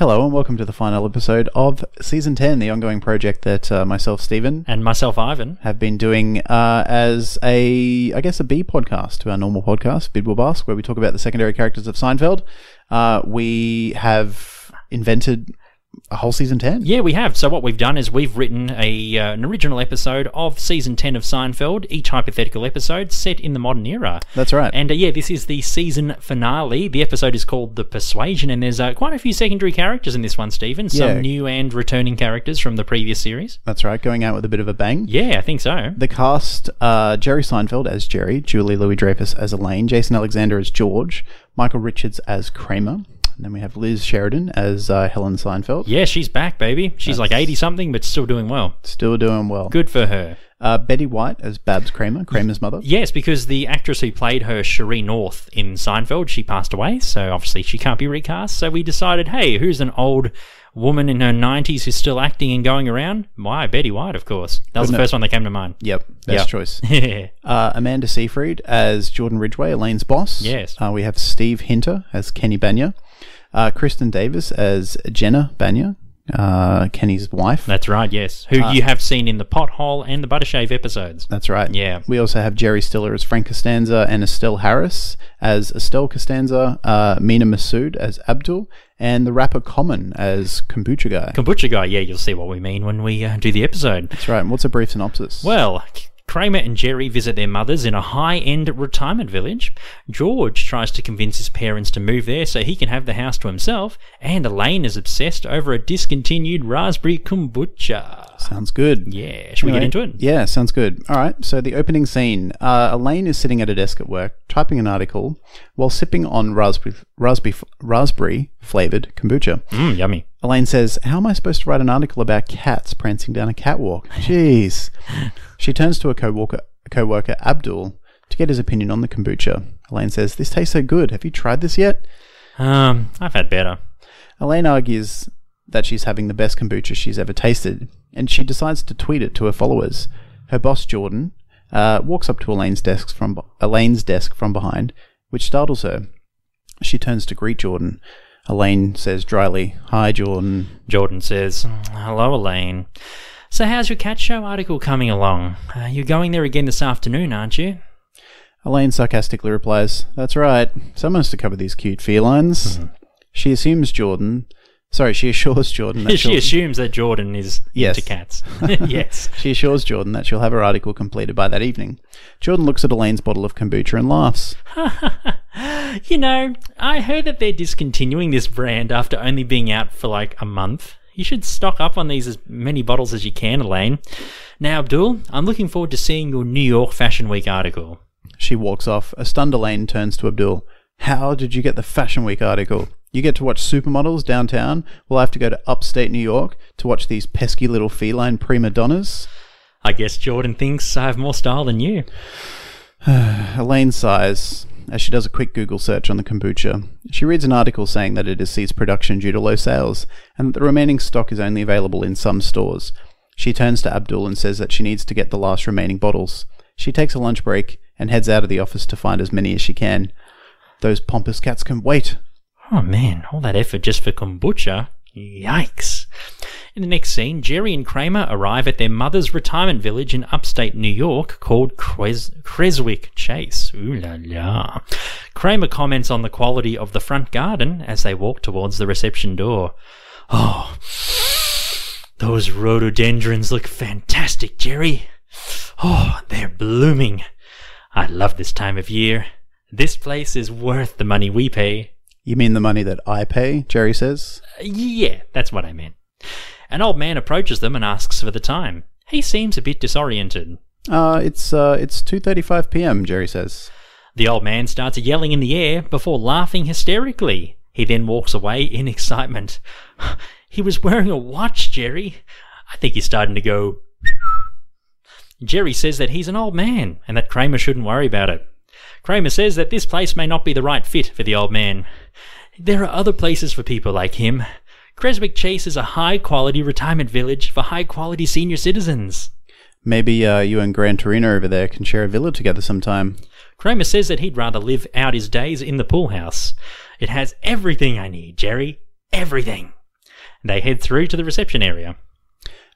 Hello and welcome to the final episode of season 10, the ongoing project that uh, myself, Stephen, And myself, Ivan. have been doing uh, as a, I guess, a B podcast to our normal podcast, Bidwell Bask, where we talk about the secondary characters of Seinfeld. Uh, we have invented a whole season 10. Yeah, we have. So what we've done is we've written a uh, an original episode of season ten of Seinfeld, each hypothetical episode set in the modern era. That's right. And uh, yeah, this is the season finale. The episode is called The Persuasion, and there's uh, quite a few secondary characters in this one, Stephen. Some Yeah. new and returning characters from the previous series. That's right, going out with a bit of a bang. Yeah, I think so. The cast uh, Jerry Seinfeld as Jerry, Julia Louis Dreyfus as Elaine, Jason Alexander as George, Michael Richards as Kramer. And then we have Liz Sheridan as uh, Helen Seinfeld. Yeah, she's back, baby. She's like 80 something, but still doing well. Still doing well. Good for her. Uh, Betty White as Babs Kramer, Kramer's mother. Yes, because the actress who played her, Sheree North, in Seinfeld, she passed away, so obviously she can't be recast. So we decided, hey, who's an old woman in her 90s who's still acting and going around? Why, Betty White, of course. That was the Couldn't first one that came to mind. Yep, best Yeah. choice. Uh, Amanda Seyfried as Jordan Ridgway, Elaine's boss. Yes. Uh, we have Steve Hytner as Kenny Bania. Uh, Kristin Davis as Jenna Bania, uh, Kenny's wife. That's right, yes. Who Uh, you have seen in the Pothole and the Buttershave episodes. That's right. Yeah. We also have Jerry Stiller as Frank Costanza and Estelle Harris as Estelle Costanza, uh, Mena Massoud as Abdul, and the rapper Common as Kombucha Guy. Kombucha guy, yeah, you'll see what we mean when we uh, do the episode. That's right. And what's a brief synopsis? Well, Kramer and Jerry visit their mothers in a high end retirement village. George tries to convince his parents to move there so he can have the house to himself, and Elaine is obsessed over a discontinued raspberry kombucha. Sounds good. Yeah, should we get into it? Yeah, sounds good. All right. So the opening scene: uh, Elaine is sitting at a desk at work, typing an article while sipping on raspberry raspberry raspberry flavored kombucha. Mmm, yummy. Elaine says, "How am I supposed to write an article about cats prancing down a catwalk?" Jeez. she turns to a co-worker, co-worker Abdul to get his opinion on the kombucha. Elaine says, "This tastes so good. Have you tried this yet?" Um, I've had better. Elaine argues that she's having the best kombucha she's ever tasted, and she decides to tweet it to her followers. Her boss, Jordan, uh, walks up to Elaine's desk from Elaine's desk from behind, which startles her. She turns to greet Jordan. Elaine says dryly, "Hi, Jordan." Jordan says, Hello, Elaine. So, how's your cat show article coming along? Uh, you're going there again this afternoon, aren't you? Elaine sarcastically replies, That's right. Someone has to cover these cute felines. Mm-hmm. She assumes Jordan. Sorry, she assures Jordan that she she'll, assumes that Jordan is Yes. into cats. yes. she assures Jordan that she'll have her article completed by that evening. Jordan looks at Elaine's bottle of kombucha and laughs. You know, I heard that they're discontinuing this brand after only being out for like a month. You should stock up on these as many bottles as you can, Elaine. Now, Abdul, I'm looking forward to seeing your New York Fashion Week article. She walks off. A stunned Elaine turns to Abdul. How did you get the Fashion Week article? You get to watch supermodels downtown? Well, I have to go to upstate New York to watch these pesky little feline prima donnas? I guess Jordan thinks I have more style than you. Elaine sighs as she does a quick Google search on the kombucha. She reads an article saying that it has ceased production due to low sales and that the remaining stock is only available in some stores. She turns to Abdul and says that she needs to get the last remaining bottles. She takes a lunch break and heads out of the office to find as many as she can. Those pompous cats can wait. Oh man, all that effort just for kombucha? Yikes. In the next scene, Jerry and Kramer arrive at their mother's retirement village in upstate New York called Cres- Creswick Chase. Ooh la la. Kramer comments on the quality of the front garden as they walk towards the reception door. Oh, those rhododendrons look fantastic, Jerry. Oh, they're blooming. I love this time of year. This place is worth the money we pay. You mean the money that I pay? Jerry says. Yeah, that's what I meant. An old man approaches them and asks for the time. He seems a bit disoriented. Uh, it's uh, it's two thirty-five p.m. Jerry says. The old man starts yelling in the air before laughing hysterically. He then walks away in excitement. He was wearing a watch, Jerry. I think he's starting to go. Jerry says that he's an old man and that Kramer shouldn't worry about it. Kramer says that this place may not be the right fit for the old man. There are other places for people like him. Creswick Chase is a high quality retirement village for high quality senior citizens. Maybe uh, you and Gran Torino over there can share a villa together sometime. Kramer says that he'd rather live out his days in the pool house. It has everything I need, Jerry. Everything. They head through to the reception area.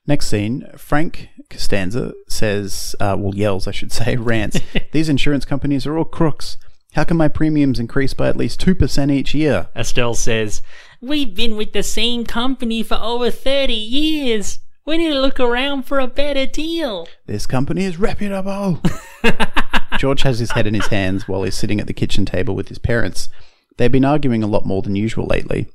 Next scene, Frank Costanza says, uh, well, yells, I should say, rants, These insurance companies are all crooks. How can my premiums increase by at least 2% each year? Estelle says, We've been with the same company for over 30 years. We need to look around for a better deal. This company is reputable. George has his head in his hands while he's sitting at the kitchen table with his parents. They've been arguing a lot more than usual lately.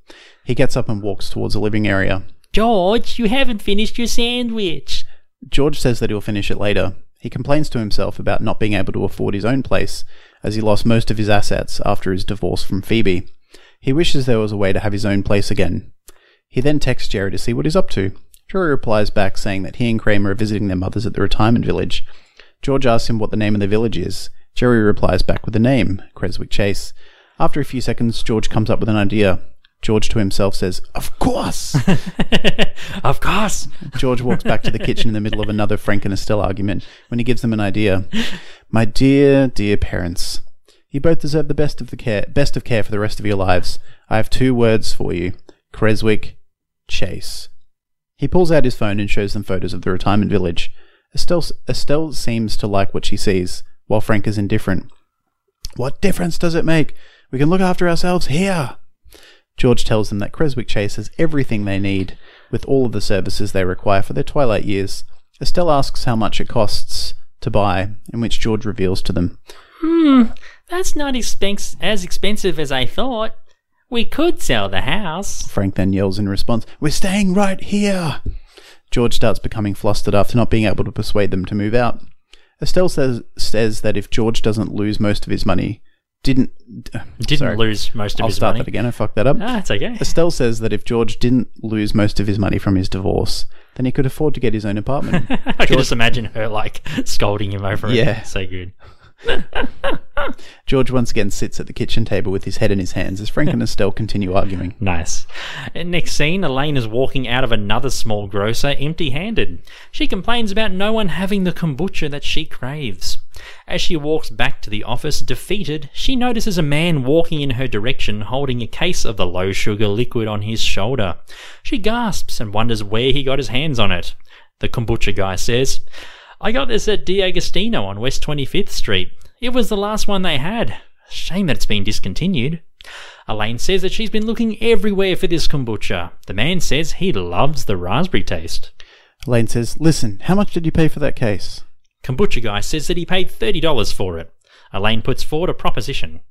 He gets up and walks towards the living area. George, you haven't finished your sandwich. George says that he'll finish it later. He complains to himself about not being able to afford his own place, as he lost most of his assets after his divorce from Phoebe. He wishes there was a way to have his own place again. He then texts Jerry to see what he's up to. Jerry replies back saying that he and Kramer are visiting their mothers at the retirement village. George asks him what the name of the village is. Jerry replies back with the name, Creswick Chase. After a few seconds, George comes up with an idea. George to himself says, Of course! of course. George walks back to the kitchen in the middle of another Frank and Estelle argument when he gives them an idea. My dear, dear parents, you both deserve the best of the care, best of care for the rest of your lives. I have two words for you: Creswick Chase. He pulls out his phone and shows them photos of the retirement village. Estelle, Estelle seems to like what she sees, while Frank is indifferent. What difference does it make? We can look after ourselves here. George tells them that Creswick Chase has everything they need, with all of the services they require for their twilight years. Estelle asks how much it costs to buy, in which George reveals to them. Hmm, that's not expense- as expensive as I thought. We could sell the house. Frank then yells in response, We're staying right here! George starts becoming flustered after not being able to persuade them to move out. Estelle says, says that if George doesn't lose most of his money, didn't Didn't sorry. lose most of I'll his start money. that again. I fucked that up. Ah, it's okay. Estelle says that if George didn't lose most of his money from his divorce, then he could afford to get his own apartment. I can just imagine her like scolding him over Yeah. it. Yeah, so good. George once again sits at the kitchen table with his head in his hands as Frank and Estelle continue arguing. Nice. Next scene, Elaine is walking out of another small grocer empty handed. She complains about no one having the kombucha that she craves. As she walks back to the office defeated, she notices a man walking in her direction holding a case of the low sugar liquid on his shoulder. She gasps and wonders where he got his hands on it. The kombucha guy says, I got this at D'Agostino on West 25th Street. It was the last one they had. Shame that it's been discontinued. Elaine says that she's been looking everywhere for this kombucha. The man says he loves the raspberry taste. Elaine says, Listen, how much did you pay for that case? Kombucha guy says that he paid $30 for it. Elaine puts forward a proposition.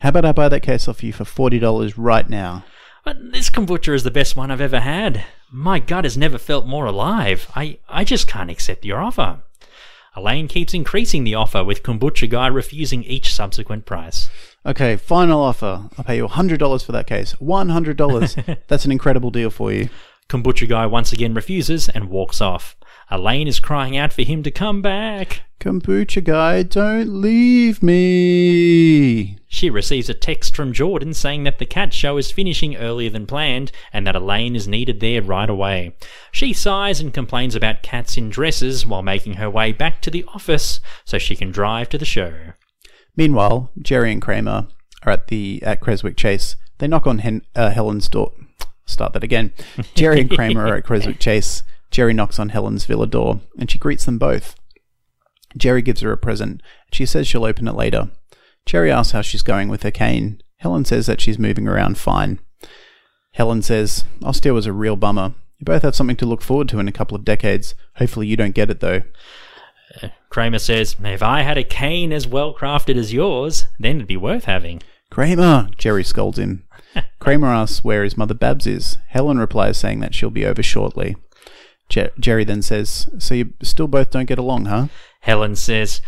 How about I buy that case off you for $40 right now? But this kombucha is the best one I've ever had. My gut has never felt more alive. I, I just can't accept your offer. Elaine keeps increasing the offer, with Kombucha Guy refusing each subsequent price. Okay, final offer. I'll pay you $100 for that case. $100. That's an incredible deal for you. Kombucha Guy once again refuses and walks off. Elaine is crying out for him to come back. Kombucha guy, don't leave me. She receives a text from Jordan saying that the cat show is finishing earlier than planned and that Elaine is needed there right away. She sighs and complains about cats in dresses while making her way back to the office so she can drive to the show. Meanwhile, Jerry and Kramer are at the at Creswick Chase. They knock on Hen, uh, Helen's door. Start that again. Jerry and Kramer are at Creswick Chase. Jerry knocks on Helen's villa door, and she greets them both. Jerry gives her a present. She says she'll open it later. Jerry asks how she's going with her cane. Helen says that she's moving around fine. Helen says, Austin was a real bummer. You both have something to look forward to in a couple of decades. Hopefully you don't get it though. Kramer says, If I had a cane as well crafted as yours, then it'd be worth having. Kramer! Jerry scolds him. Kramer asks where his mother Babs is. Helen replies saying that she'll be over shortly. Jer- Jerry then says, So you still both don't get along, huh? Helen says,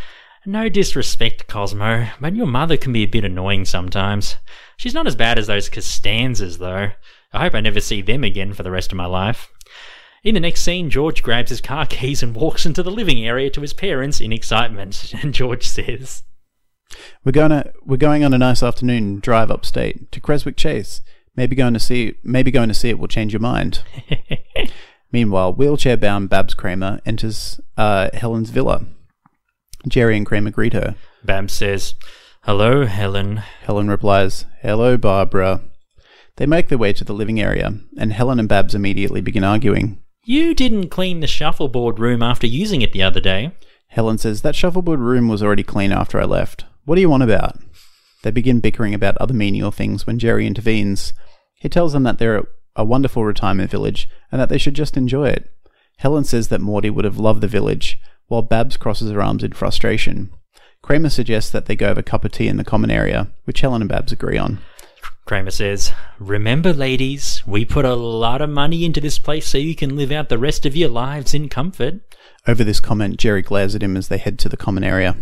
No disrespect, Cosmo, but your mother can be a bit annoying sometimes. She's not as bad as those Costanzas, though. I hope I never see them again for the rest of my life. In the next scene, George grabs his car keys and walks into the living area to his parents in excitement. And George says, We're going to we're going on a nice afternoon drive upstate to Creswick Chase. Maybe going to see maybe going to see it will change your mind. Meanwhile, wheelchair-bound Babs Kramer enters uh, Helen's villa. Jerry and Kramer greet her. Babs says, Hello, Helen. Helen replies, "Hello, Barbara." They make their way to the living area, and Helen and Babs immediately begin arguing. You didn't clean the shuffleboard room after using it the other day. Helen says, That shuffleboard room was already clean after I left. What do you want about? They begin bickering about other menial things when Jerry intervenes. He tells them that they're a wonderful retirement village and that they should just enjoy it. Helen says that Morty would have loved the village, while Babs crosses her arms in frustration. Kramer suggests that they go have a cup of tea in the common area, which Helen and Babs agree on. Kramer says, Remember, ladies, we put a lot of money into this place so you can live out the rest of your lives in comfort. Over this comment, Jerry glares at him as they head to the common area.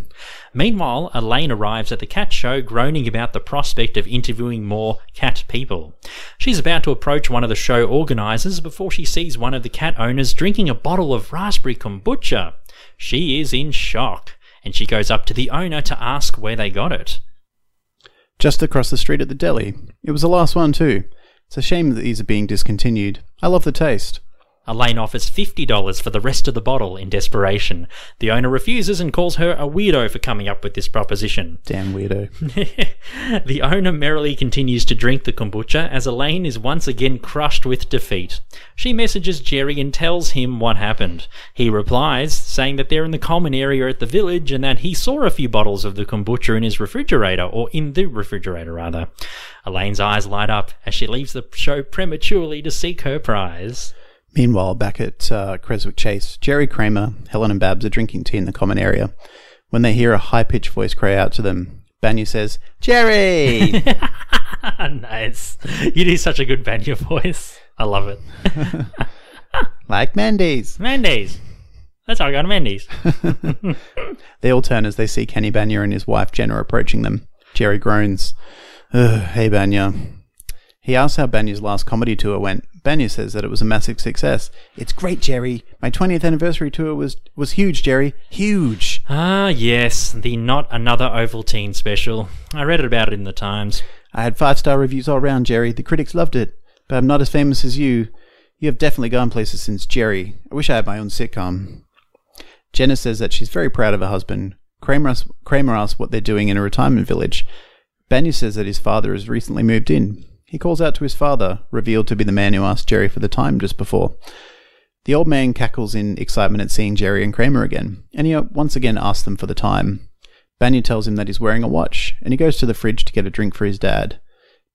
Meanwhile, Elaine arrives at the cat show groaning about the prospect of interviewing more cat people. She's about to approach one of the show organisers before she sees one of the cat owners drinking a bottle of raspberry kombucha. She is in shock, and she goes up to the owner to ask where they got it. Just across the street at the deli. It was the last one, too. It's a shame that these are being discontinued. I love the taste. Elaine offers $50 for the rest of the bottle in desperation. The owner refuses and calls her a weirdo for coming up with this proposition. Damn weirdo. the owner merrily continues to drink the kombucha as Elaine is once again crushed with defeat. She messages Jerry and tells him what happened. He replies, saying that they're in the common area at the village and that he saw a few bottles of the kombucha in his refrigerator, or in the refrigerator rather. Elaine's eyes light up as she leaves the show prematurely to seek her prize. Meanwhile, back at uh, Creswick Chase, Jerry Kramer, Helen, and Babs are drinking tea in the common area. When they hear a high pitched voice cry out to them, Bania says, Jerry! nice. You do such a good Bania voice. I love it. like Mendy's. Mendy's. That's how I got a Mendy's. They all turn as they see Kenny Bania and his wife Jenna approaching them. Jerry groans. Ugh, hey, Bania. He asks how Bania's last comedy tour went. Bania says that it was a massive success. It's great, Jerry. My 20th anniversary tour was, was huge, Jerry. Huge. ah, yes. The Not Another Ovaltine special. I read about it in the Times. I had five star reviews all round, Jerry. The critics loved it. But I'm not as famous as you. You have definitely gone places since Jerry. I wish I had my own sitcom. Jenna says that she's very proud of her husband. Kramer asks, Kramer asks what they're doing in a retirement village. Bania says that his father has recently moved in. He calls out to his father, revealed to be the man who asked Jerry for the time just before. The old man cackles in excitement at seeing Jerry and Kramer again, and he uh, once again asks them for the time. Bania tells him that he's wearing a watch, and he goes to the fridge to get a drink for his dad.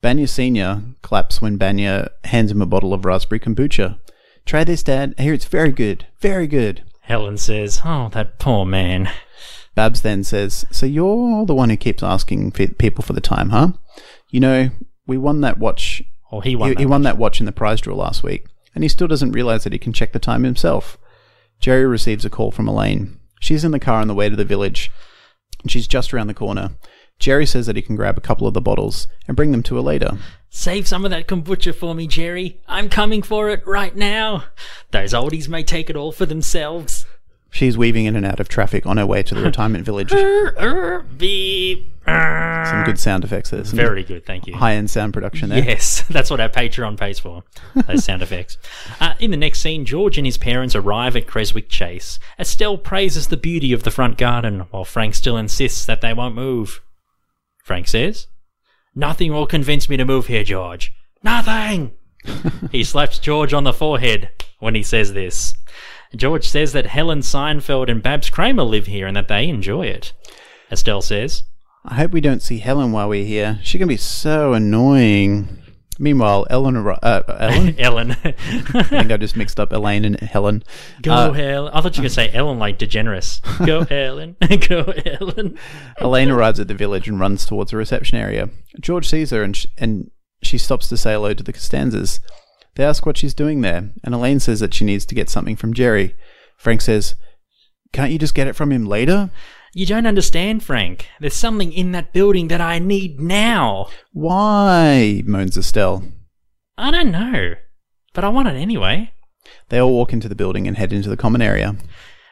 Bania Sr. claps when Bania hands him a bottle of raspberry kombucha. Try this, Dad. I hear it's very good. Very good. Helen says, Oh, that poor man. Babs then says, So you're the one who keeps asking people for the time, huh? You know, we won that watch. Or he won. he, that he won that watch in the prize draw last week, and he still doesn't realize that he can check the time himself. Jerry receives a call from Elaine. She's in the car on the way to the village, and she's just around the corner. Jerry says that he can grab a couple of the bottles and bring them to her later. Save some of that kombucha for me, Jerry. I'm coming for it right now. Those oldies may take it all for themselves. She's weaving in and out of traffic on her way to the retirement village. Beep. Some good sound effects there. Some Very good, thank you. high end sound production there. Yes, that's what our Patreon pays for. Those sound effects. Uh, in the next scene, George and his parents arrive at Creswick Chase. Estelle praises the beauty of the front garden, while Frank still insists that they won't move. Frank says, Nothing will convince me to move here, George. Nothing! he slaps George on the forehead when he says this. George says that Helen Seinfeld and Babs Kramer live here and that they enjoy it. Estelle says, I hope we don't see Helen while we're here. She can be so annoying. Meanwhile, Ellen, uh, Ellen. Ellen. I think I just mixed up Elaine and Helen. Go Uh, Helen. I thought you were going to say Ellen like DeGeneres. Go Helen. Go Ellen. Elaine arrives at the village and runs towards the reception area. George sees her and, sh- and she stops to say hello to the Costanzas. They ask what she's doing there, and Elaine says that she needs to get something from Jerry. Frank says, Can't you just get it from him later? You don't understand, Frank. There's something in that building that I need now. Why? moans Estelle. I don't know. But I want it anyway. They all walk into the building and head into the common area.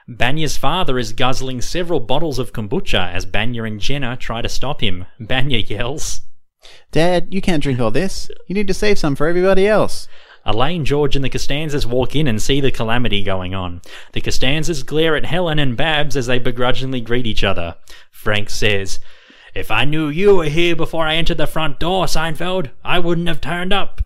Bania's father is guzzling several bottles of kombucha as Bania and Jenna try to stop him. Bania yells. Dad, you can't drink all this. You need to save some for everybody else. Elaine, George, and the Costanzas walk in and see the calamity going on. The Costanzas glare at Helen and Babs as they begrudgingly greet each other. Frank says, If I knew you were here before I entered the front door, Seinfeld, I wouldn't have turned up.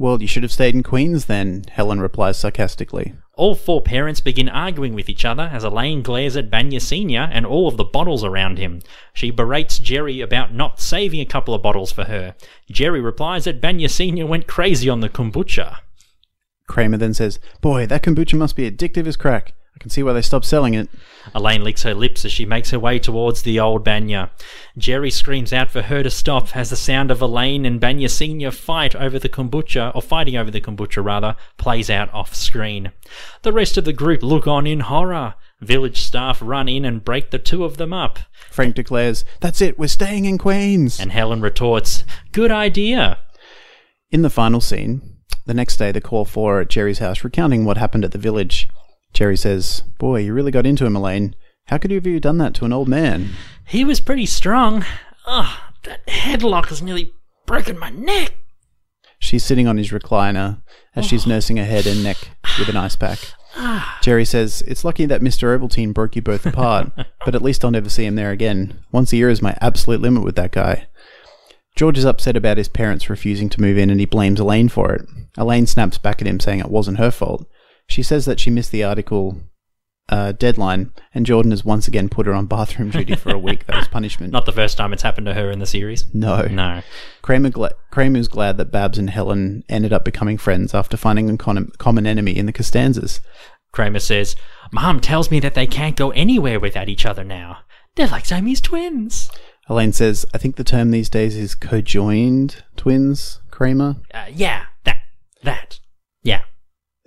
Well, you should have stayed in Queens then, Helen replies sarcastically. All four parents begin arguing with each other as Elaine glares at Bania Sr. and all of the bottles around him. She berates Jerry about not saving a couple of bottles for her. Jerry replies that Bania Sr. went crazy on the kombucha. Kramer then says, Boy, that kombucha must be addictive as crack. I can see why they stopped selling it. Elaine licks her lips as she makes her way towards the old Bania. Jerry screams out for her to stop as the sound of Elaine and Bania Sr. fight over the kombucha, or fighting over the kombucha rather, plays out off screen. The rest of the group look on in horror. Village staff run in and break the two of them up. Frank declares, That's it, we're staying in Queens. And Helen retorts, Good idea. In the final scene, the next day the call for at Jerry's house recounting what happened at the village. Jerry says, Boy, you really got into him, Elaine. How could you have done that to an old man? He was pretty strong. Ugh, that headlock has nearly broken my neck. She's sitting on his recliner as she's oh. nursing her head and neck with an ice pack. Ah. Jerry says, It's lucky that Mr. Ovaltine broke you both apart, but at least I'll never see him there again. Once a year is my absolute limit with that guy. George is upset about his parents refusing to move in and he blames Elaine for it. Elaine snaps back at him saying it wasn't her fault. She says that she missed the article uh, deadline and Jordan has once again put her on bathroom duty for a week. That was punishment. Not the first time it's happened to her in the series. no. No. Kramer gla- Kramer's glad that Babs and Helen ended up becoming friends after finding a con- common enemy in the Costanzas. Kramer says, Mom tells me that they can't go anywhere without each other now. They're like Siamese twins. Elaine says, I think the term these days is cojoined twins, Kramer. Uh, yeah, that. That.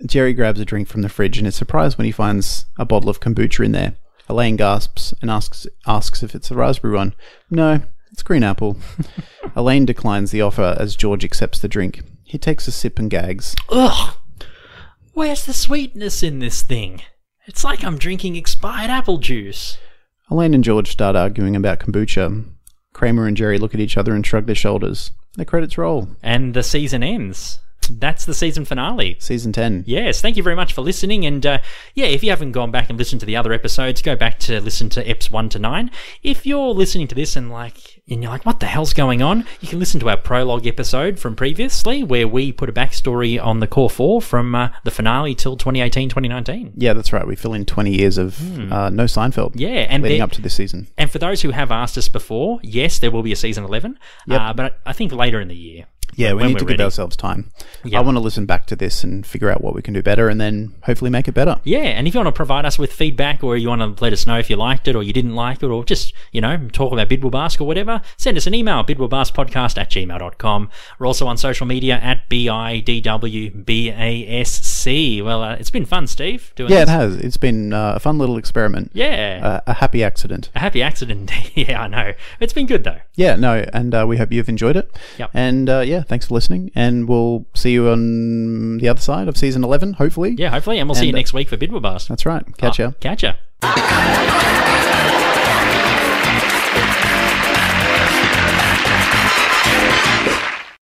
Jerry grabs a drink from the fridge and is surprised when he finds a bottle of kombucha in there. Elaine gasps and asks asks if it's a raspberry one. No, it's green apple. Elaine declines the offer as George accepts the drink. He takes a sip and gags. Ugh. Where's the sweetness in this thing? It's like I'm drinking expired apple juice. Elaine and George start arguing about kombucha. Kramer and Jerry look at each other and shrug their shoulders. The credits roll. And the season ends. That's the season finale. Season 10. Yes, thank you very much for listening. And uh, yeah, if you haven't gone back and listened to the other episodes, go back to listen to EPs 1 to 9. If you're listening to this and like, and you're like, what the hell's going on? You can listen to our prologue episode from previously, where we put a backstory on the core four from uh, the finale till 2018 2019. Yeah, that's right. We fill in 20 years of uh, no Seinfeld. Yeah, and leading there- up to this season. And for those who have asked us before, yes, there will be a season 11, Yep. uh, but I think later in the year. Yeah, we need to ready. give ourselves time. Yeah. I want to listen back to this and figure out what we can do better and then hopefully make it better. Yeah, and if you want to provide us with feedback or you want to let us know if you liked it or you didn't like it or just, you know, talk about Bidwellbask or whatever, send us an email, bidwellbaskpodcast at gmail.com. We're also on social media at B-I-D-W-B-A-S-C. Well, uh, it's been fun, Steve, doing Yeah, it has. It's been uh, a fun little experiment. Yeah. Uh, a happy accident. a happy accident. yeah, I know. It's been good, though. Yeah, no, and uh, we hope you've enjoyed it. Yep. And uh, yeah, thanks for listening. And we'll see you on the other side of season 11, hopefully. Yeah, hopefully. And we'll see you uh, next week for Bidwellbask. That's right. Catch ya. Catch ya.